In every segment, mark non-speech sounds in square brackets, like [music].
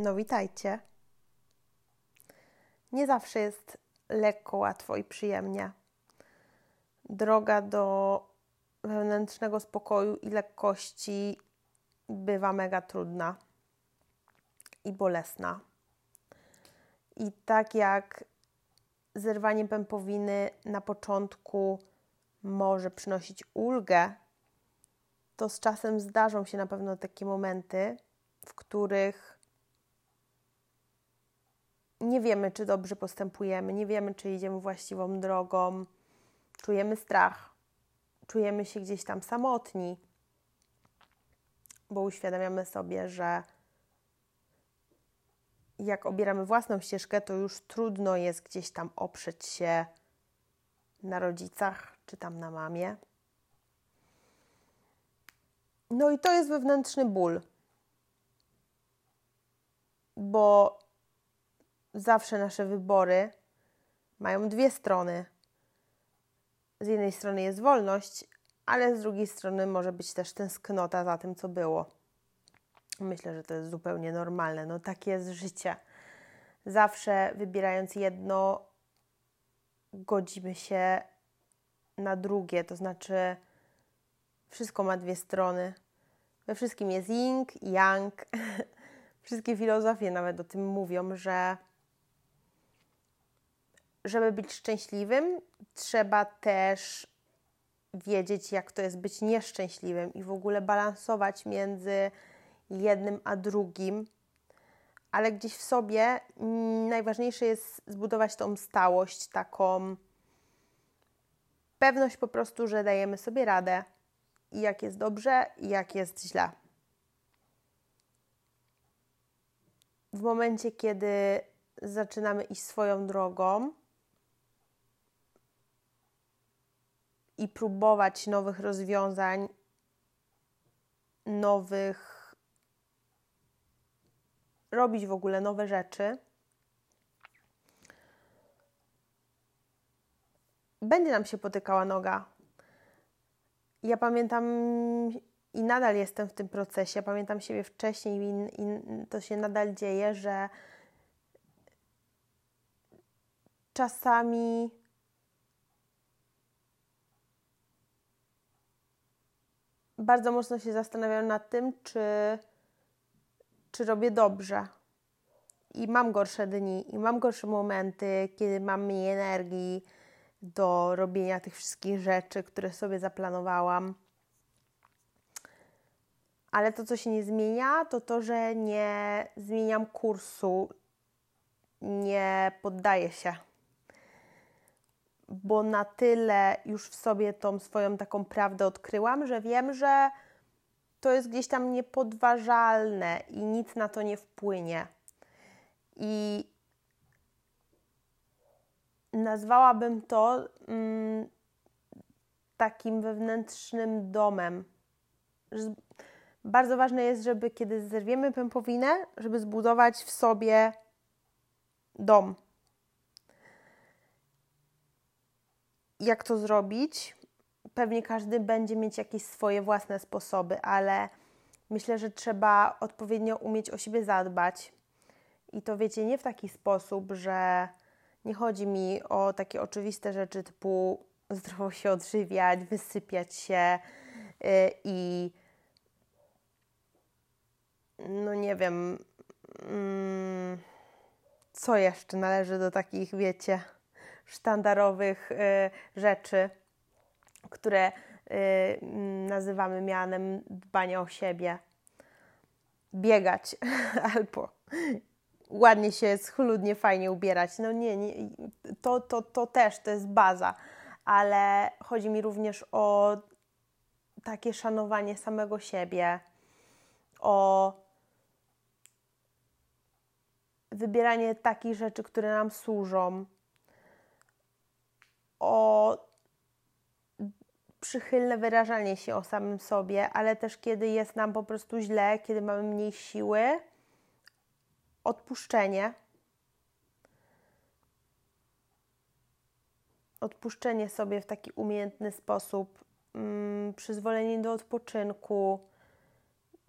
No witajcie. Nie zawsze jest lekko, łatwo i przyjemnie. Droga do wewnętrznego spokoju i lekkości bywa mega trudna i bolesna. I tak jak zerwanie pępowiny na początku może przynosić ulgę, to z czasem zdarzą się na pewno takie momenty, w których nie wiemy, czy dobrze postępujemy, nie wiemy, czy idziemy właściwą drogą, czujemy strach, czujemy się gdzieś tam samotni, bo uświadamiamy sobie, że jak obieramy własną ścieżkę, to już trudno jest gdzieś tam oprzeć się na rodzicach czy tam na mamie. No i to jest wewnętrzny ból, bo zawsze nasze wybory mają dwie strony. Z jednej strony jest wolność, ale z drugiej strony może być też tęsknota za tym, co było. Myślę, że to jest zupełnie normalne. No takie jest życie. Zawsze wybierając jedno, godzimy się na drugie, to znaczy wszystko ma dwie strony. We wszystkim jest yin, yang. [laughs] Wszystkie filozofie nawet o tym mówią, że żeby być szczęśliwym, trzeba też wiedzieć, jak to jest być nieszczęśliwym i w ogóle balansować między jednym a drugim. Ale gdzieś w sobie najważniejsze jest zbudować tą stałość, taką pewność po prostu, że dajemy sobie radę i jak jest dobrze, i jak jest źle. W momencie, kiedy zaczynamy iść swoją drogą, i próbować nowych rozwiązań, nowych, robić w ogóle nowe rzeczy. Będzie nam się potykała noga. Ja pamiętam i nadal jestem w tym procesie. Pamiętam siebie wcześniej i, i to się nadal dzieje, że czasami bardzo mocno się zastanawiam nad tym, czy, czy robię dobrze. I mam gorsze dni, i mam gorsze momenty, kiedy mam mniej energii do robienia tych wszystkich rzeczy, które sobie zaplanowałam. Ale to, co się nie zmienia, to to, że nie zmieniam kursu, nie poddaję się bo na tyle już w sobie tą swoją taką prawdę odkryłam, że wiem, że to jest gdzieś tam niepodważalne i nic na to nie wpłynie. I nazwałabym to mm, takim wewnętrznym domem. Bardzo ważne jest, żeby kiedy zerwiemy pępowinę, żeby zbudować w sobie dom jak to zrobić. Pewnie każdy będzie mieć jakieś swoje własne sposoby, ale myślę, że trzeba odpowiednio umieć o siebie zadbać. I to wiecie, nie w taki sposób, że nie chodzi mi o takie oczywiste rzeczy typu zdrowo się odżywiać, wysypiać się yy, i no nie wiem, mm, co jeszcze należy do takich, wiecie, sztandarowych y, rzeczy, które y, nazywamy mianem dbania o siebie. Biegać [laughs] albo ładnie się schludnie, fajnie ubierać. No nie, nie to, to, to też to jest baza, ale chodzi mi również o takie szanowanie samego siebie, o wybieranie takich rzeczy, które nam służą, o przychylne wyrażanie się o samym sobie, ale też kiedy jest nam po prostu źle, kiedy mamy mniej siły, odpuszczenie. Odpuszczenie sobie w taki umiejętny sposób, mm, przyzwolenie do odpoczynku.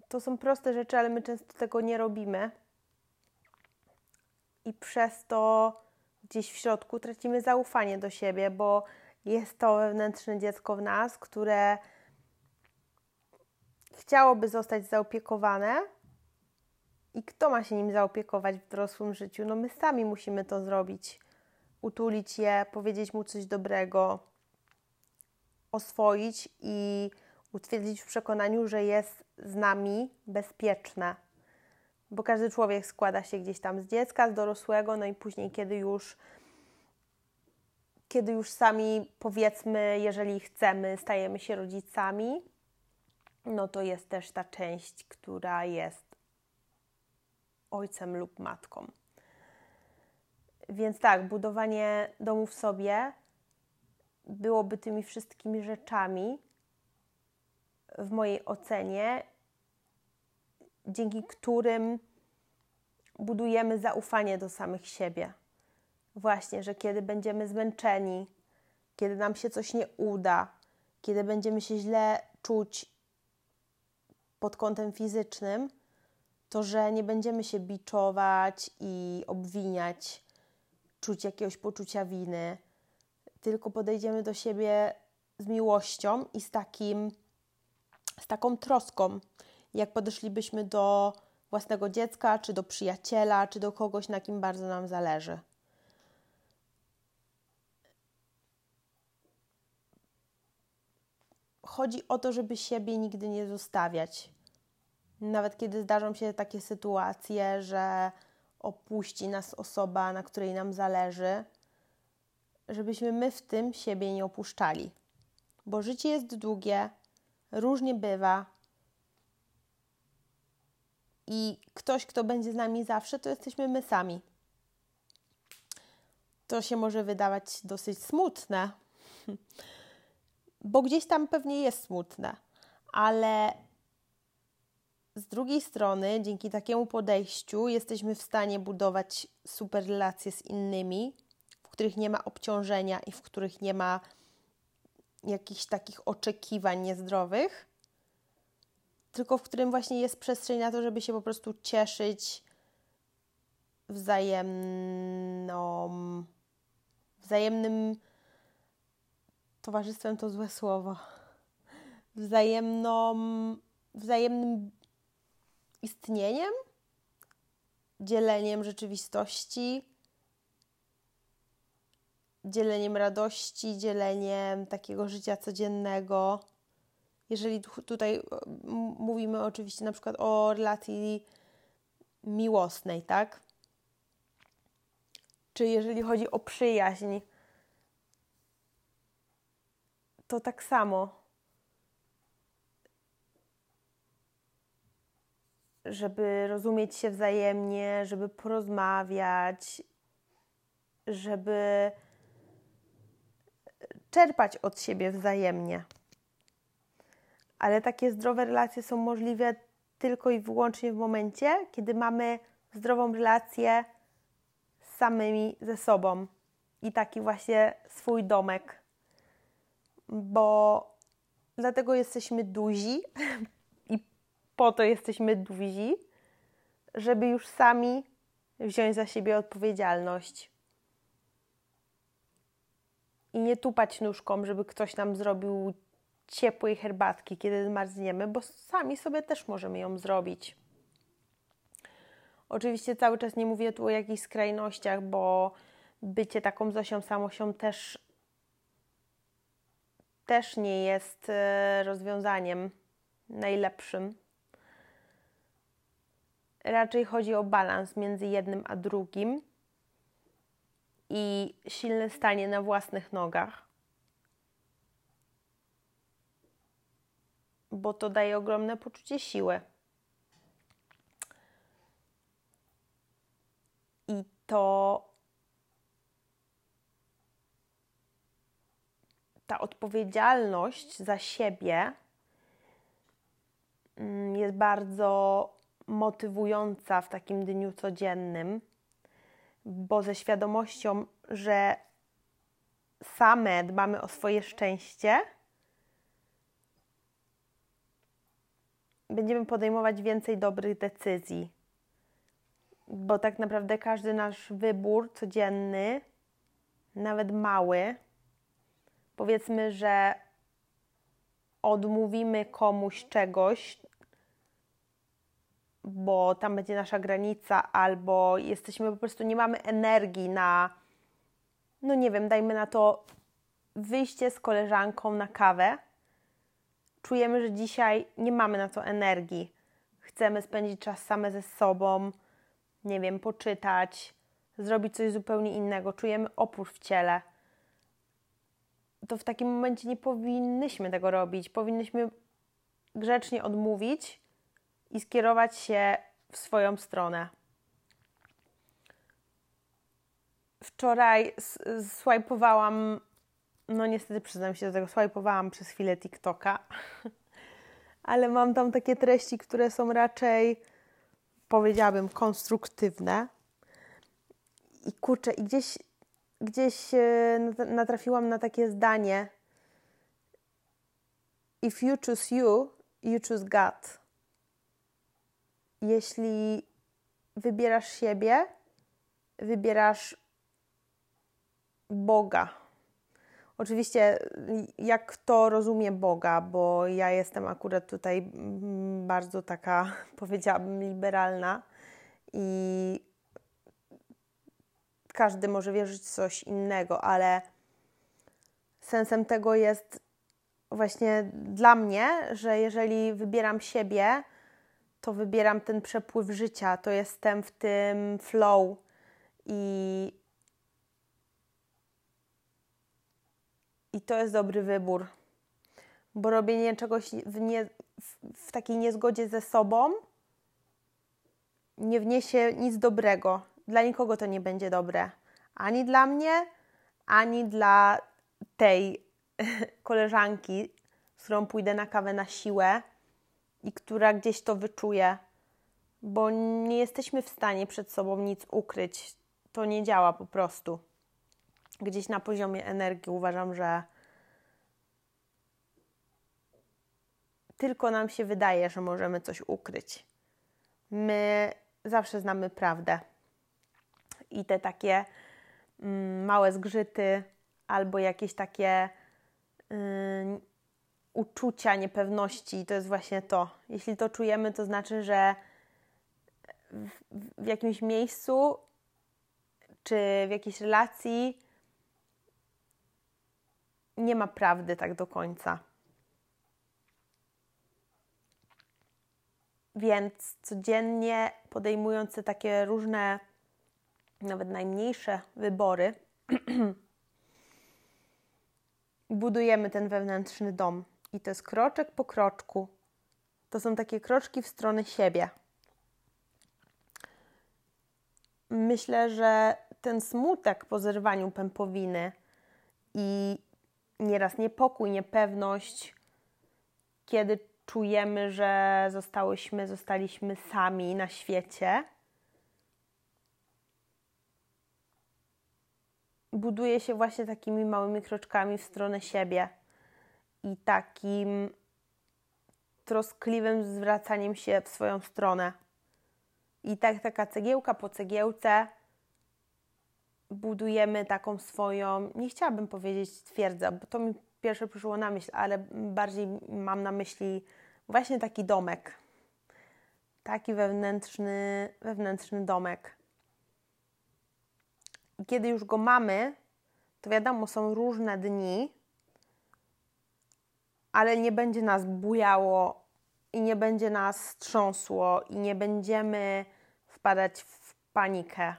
To są proste rzeczy, ale my często tego nie robimy. i przez to gdzieś w środku tracimy zaufanie do siebie, bo jest to wewnętrzne dziecko w nas, które chciałoby zostać zaopiekowane. I kto ma się nim zaopiekować w dorosłym życiu? No my sami musimy to zrobić. Utulić je, powiedzieć mu coś dobrego, oswoić i utwierdzić w przekonaniu, że jest z nami bezpieczne. Bo każdy człowiek składa się gdzieś tam z dziecka, z dorosłego, no i później, kiedy już kiedy już sami powiedzmy, jeżeli chcemy, stajemy się rodzicami, no to jest też ta część, która jest ojcem lub matką. Więc tak, budowanie domu w sobie byłoby tymi wszystkimi rzeczami, w mojej ocenie, dzięki którym budujemy zaufanie do samych siebie. Właśnie, że kiedy będziemy zmęczeni, kiedy nam się coś nie uda, kiedy będziemy się źle czuć pod kątem fizycznym, to że nie będziemy się biczować i obwiniać, czuć jakiegoś poczucia winy, tylko podejdziemy do siebie z miłością i z takim z taką troską, jak podeszlibyśmy do własnego dziecka, czy do przyjaciela, czy do kogoś, na kim bardzo nam zależy. Chodzi o to, żeby siebie nigdy nie zostawiać. Nawet kiedy zdarzą się takie sytuacje, że opuści nas osoba, na której nam zależy, żebyśmy my w tym siebie nie opuszczali. Bo życie jest długie, różnie bywa. I ktoś, kto będzie z nami zawsze, to jesteśmy my sami. To się może wydawać dosyć smutne, bo gdzieś tam pewnie jest smutne, ale z drugiej strony, dzięki takiemu podejściu, jesteśmy w stanie budować super relacje z innymi, w których nie ma obciążenia i w których nie ma jakichś takich oczekiwań niezdrowych, tylko w którym właśnie jest przestrzeń na to, żeby się po prostu cieszyć wzajemną, wzajemnym towarzystwem to złe słowo, wzajemną, wzajemnym istnieniem, dzieleniem rzeczywistości, dzieleniem radości, dzieleniem takiego życia codziennego. Jeżeli tutaj mówimy oczywiście na przykład o relacji miłosnej, tak? Czy jeżeli chodzi o przyjaźń, to tak samo. Żeby rozumieć się wzajemnie, żeby porozmawiać, żeby czerpać od siebie wzajemnie. Ale takie zdrowe relacje są możliwe tylko i wyłącznie w momencie, kiedy mamy zdrową relację z samymi ze sobą i taki właśnie swój domek. Bo dlatego jesteśmy duzi [laughs] i po to jesteśmy duzi, żeby już sami wziąć za siebie odpowiedzialność i nie tupać nóżką, żeby ktoś nam zrobił ciepłej herbatki, kiedy zmarzniemy, bo sami sobie też możemy ją zrobić. Oczywiście cały czas nie mówię tu o jakichś skrajnościach, bo bycie taką Zosią Samosią też, też nie jest e, rozwiązaniem najlepszym. Raczej chodzi o balans między jednym a drugim i silne stanie na własnych nogach. Bo to daje ogromne poczucie siły. I to ta odpowiedzialność za siebie mm, jest bardzo motywująca w takim dniu codziennym bo ze świadomością, że same dbamy o swoje szczęście, będziemy podejmować więcej dobrych decyzji. bo tak naprawdę każdy nasz wybór codzienny, nawet mały, powiedzmy, że odmówimy komuś czegoś, bo tam będzie nasza granica, albo jesteśmy po prostu, nie mamy energii na, no nie wiem, dajmy na to wyjście z koleżanką na kawę. Czujemy, że dzisiaj nie mamy na to energii. Chcemy spędzić czas same ze sobą, nie wiem, poczytać, zrobić coś zupełnie innego. Czujemy opór w ciele. To w takim momencie nie powinnyśmy tego robić. Powinnyśmy grzecznie odmówić i skierować się w swoją stronę. Wczoraj swajpowałam, no niestety przyznam się do tego, swajpowałam przez chwilę TikToka, [laughs] ale mam tam takie treści, które są raczej, powiedziałabym, konstruktywne. I kurczę, i gdzieś, gdzieś natrafiłam na takie zdanie: If you choose you, you choose God jeśli wybierasz siebie, wybierasz Boga. Oczywiście, jak to rozumie Boga, bo ja jestem akurat tutaj mm, bardzo taka, [laughs] powiedziałabym, liberalna i każdy może wierzyć w coś innego, ale sensem tego jest właśnie dla mnie, że jeżeli wybieram siebie, to wybieram ten przepływ życia, to jestem w tym flow i, i to jest dobry wybór. Bo robienie czegoś w, nie, w, takiej niezgodzie ze sobą nie wniesie nic dobrego. Dla nikogo to nie będzie dobre. Ani dla mnie, ani dla tej [laughs] koleżanki, z którą pójdę na kawę na siłę i która gdzieś to wyczuje, bo nie jesteśmy w stanie przed sobą nic ukryć. To nie działa po prostu. Gdzieś na poziomie energii uważam, że tylko nam się wydaje, że możemy coś ukryć. My zawsze znamy prawdę. I te takie mm, małe zgrzyty albo jakieś takie yy, uczucia niepewności. To jest właśnie to. Jeśli to czujemy, to znaczy, że w, w jakimś miejscu czy w jakiejś relacji nie ma prawdy tak do końca. Więc codziennie podejmując te takie różne, nawet najmniejsze wybory, [clears throat] budujemy ten wewnętrzny dom. I to jest kroczek po kroczku. To są takie kroczki w stronę siebie. Myślę, że ten smutek po zerwaniu pępowiny i nieraz niepokój, niepewność, kiedy czujemy, że zostałyśmy, zostaliśmy sami na świecie, buduje się właśnie takimi małymi kroczkami w stronę siebie i takim troskliwym zwracaniem się w swoją stronę. I tak taka cegiełka po cegiełce budujemy taką swoją, nie chciałabym powiedzieć twierdzę, bo to mi pierwsze przyszło na myśl, ale bardziej mam na myśli właśnie taki domek. Taki wewnętrzny, wewnętrzny domek. I kiedy już go mamy, to wiadomo, są różne dni, ale nie będzie nas bujało i nie będzie nas trząsło i nie będziemy wpadać w panikę.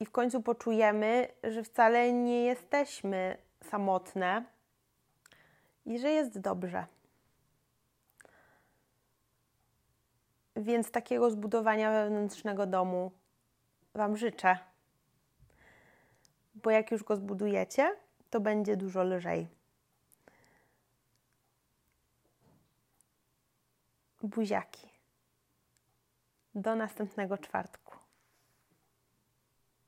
I w końcu poczujemy, że wcale nie jesteśmy samotne i że jest dobrze. Więc takiego zbudowania wewnętrznego domu Wam życzę. Bo jak już go zbudujecie, to będzie dużo lżej. buziaki. Do następnego czwartku.